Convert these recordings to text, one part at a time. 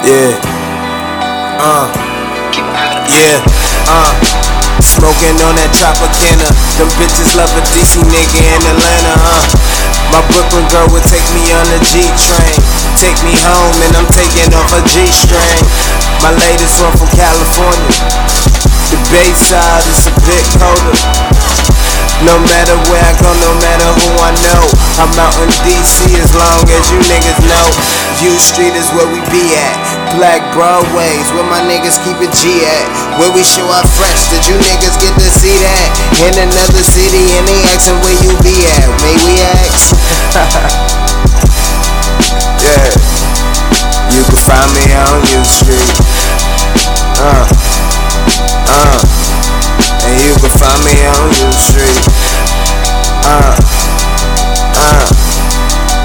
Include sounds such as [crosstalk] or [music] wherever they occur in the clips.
Yeah. Uh. Yeah. Uh. Smoking on that Tropicana. Them bitches love a DC nigga in Atlanta, huh? My Brooklyn girl would take me on the G train. Take me home and I'm taking off a G string. My latest one from California. The Bayside is a bit colder. No matter where I go, no matter who I know. I'm out in DC as long as you niggas know. U Street is where we be at. Black Broadways, where my niggas keep it G at. Where we show our fresh, did you niggas get to see that? In another city, and they asking where you be at. May we ask? [laughs] yeah. You can find me on U Street. Uh. Uh. And you can find me on U Street. Uh. Uh.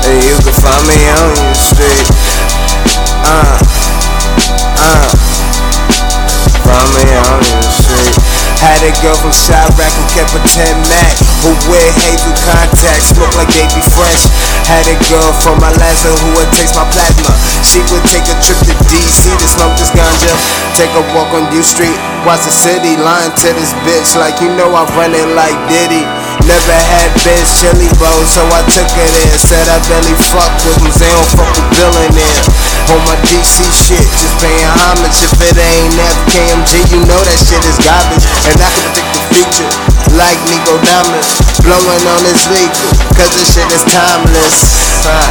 And you can find me on a girl from Chiraq who kept a 10 Mac. Who wear hazel contacts, look like they be fresh Had a girl from Alaska who would taste my plasma. She would take a trip to DC to smoke this ganja. Take a walk on U Street, watch the city Lying to this bitch. Like you know I run it like Diddy. Never had bitch chili bowl, so I took it there Said I barely fuck with them, they don't fuck with billionaire On my DC shit, just paying homage If it ain't FKMG, you know that shit is garbage And I can predict the future, like Nico Diamond Blowing on this legal, cause this shit is timeless. Uh,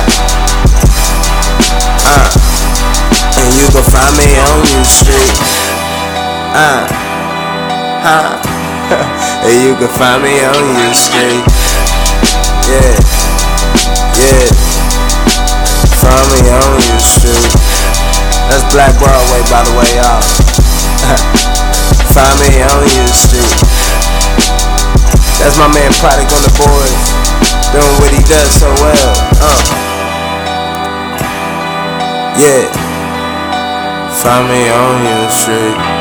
uh, And you can find me on U Street. Uh, huh. [laughs] And you can find me on U Street. Yeah. Black Broadway, by the way, y'all. [laughs] find me on U Street. That's my man Product on the boards, doing what he does so well. Uh. Yeah. Find me on U Street.